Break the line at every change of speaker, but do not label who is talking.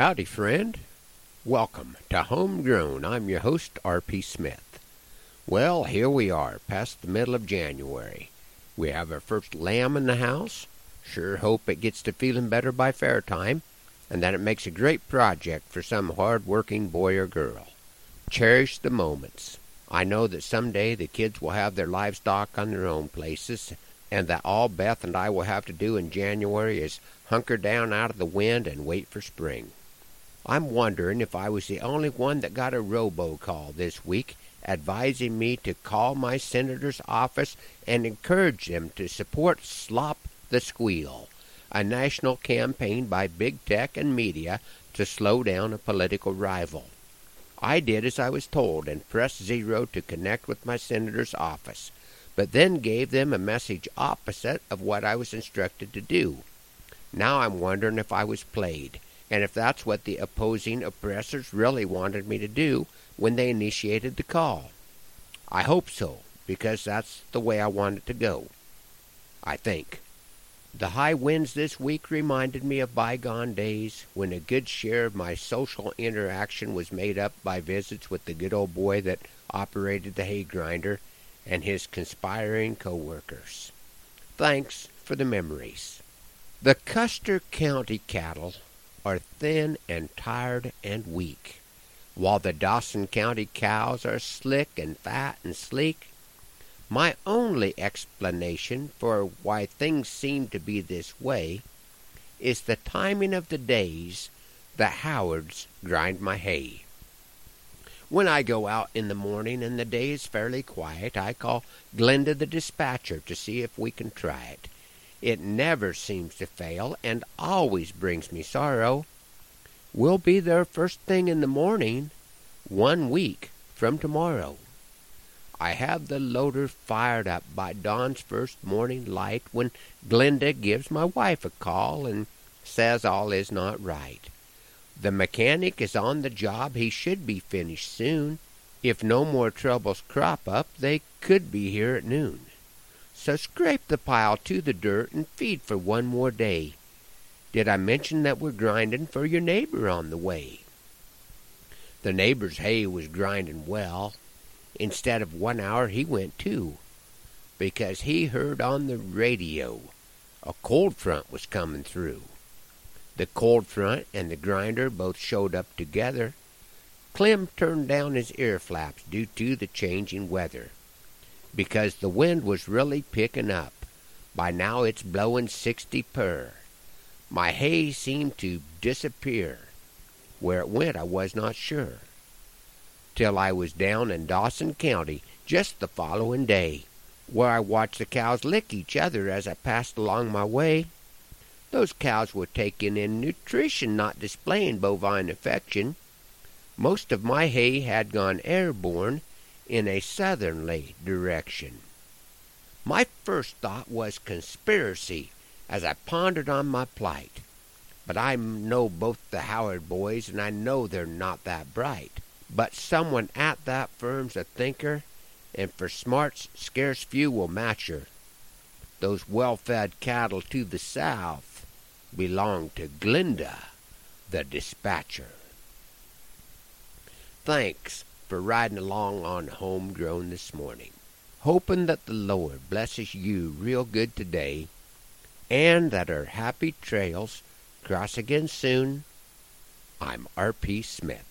Howdy, friend. Welcome to Homegrown. I'm your host, R.P. Smith. Well, here we are, past the middle of January. We have our first lamb in the house. Sure hope it gets to feeling better by fair time, and that it makes a great project for some hard-working boy or girl. Cherish the moments. I know that some day the kids will have their livestock on their own places, and that all Beth and I will have to do in January is hunker down out of the wind and wait for spring. I'm wondering if I was the only one that got a robocall this week advising me to call my senator's office and encourage them to support Slop the Squeal, a national campaign by big tech and media to slow down a political rival. I did as I was told and pressed zero to connect with my senator's office, but then gave them a message opposite of what I was instructed to do. Now I'm wondering if I was played, and if that's what the opposing oppressors really wanted me to do when they initiated the call. I hope so, because that's the way I want it to go. I think. The high winds this week reminded me of bygone days when a good share of my social interaction was made up by visits with the good old boy that operated the hay grinder and his conspiring co-workers. Thanks for the memories. The Custer County cattle are thin and tired and weak, while the Dawson County cows are slick and fat and sleek. My only explanation for why things seem to be this way is the timing of the days the Howards grind my hay. When I go out in the morning and the day is fairly quiet, I call Glenda the dispatcher to see if we can try it. It never seems to fail and always brings me sorrow. We'll be there first thing in the morning, one week from tomorrow. I have the loader fired up by dawn's first morning light when Glinda gives my wife a call and says all is not right. The mechanic is on the job. He should be finished soon. If no more troubles crop up, they could be here at noon. So scrape the pile to the dirt and feed for one more day. Did I mention that we're grinding for your neighbor on the way? The neighbor's hay was grinding well. Instead of one hour, he went two, because he heard on the radio a cold front was coming through. The cold front and the grinder both showed up together. Clem turned down his ear flaps due to the changing weather because the wind was really picking up. By now it's blowing sixty per. My hay seemed to disappear. Where it went I was not sure. Till I was down in Dawson County just the following day, where I watched the cows lick each other as I passed along my way. Those cows were taking in nutrition, not displaying bovine affection. Most of my hay had gone airborne, in a southerly direction. My first thought was conspiracy as I pondered on my plight. But I know both the Howard boys, and I know they're not that bright. But someone at that firm's a thinker, and for smarts scarce few will match her. Those well-fed cattle to the south belong to Glinda, the dispatcher. Thanks for riding along on Homegrown this morning. Hoping that the Lord blesses you real good today and that our happy trails cross again soon. I'm R.P. Smith.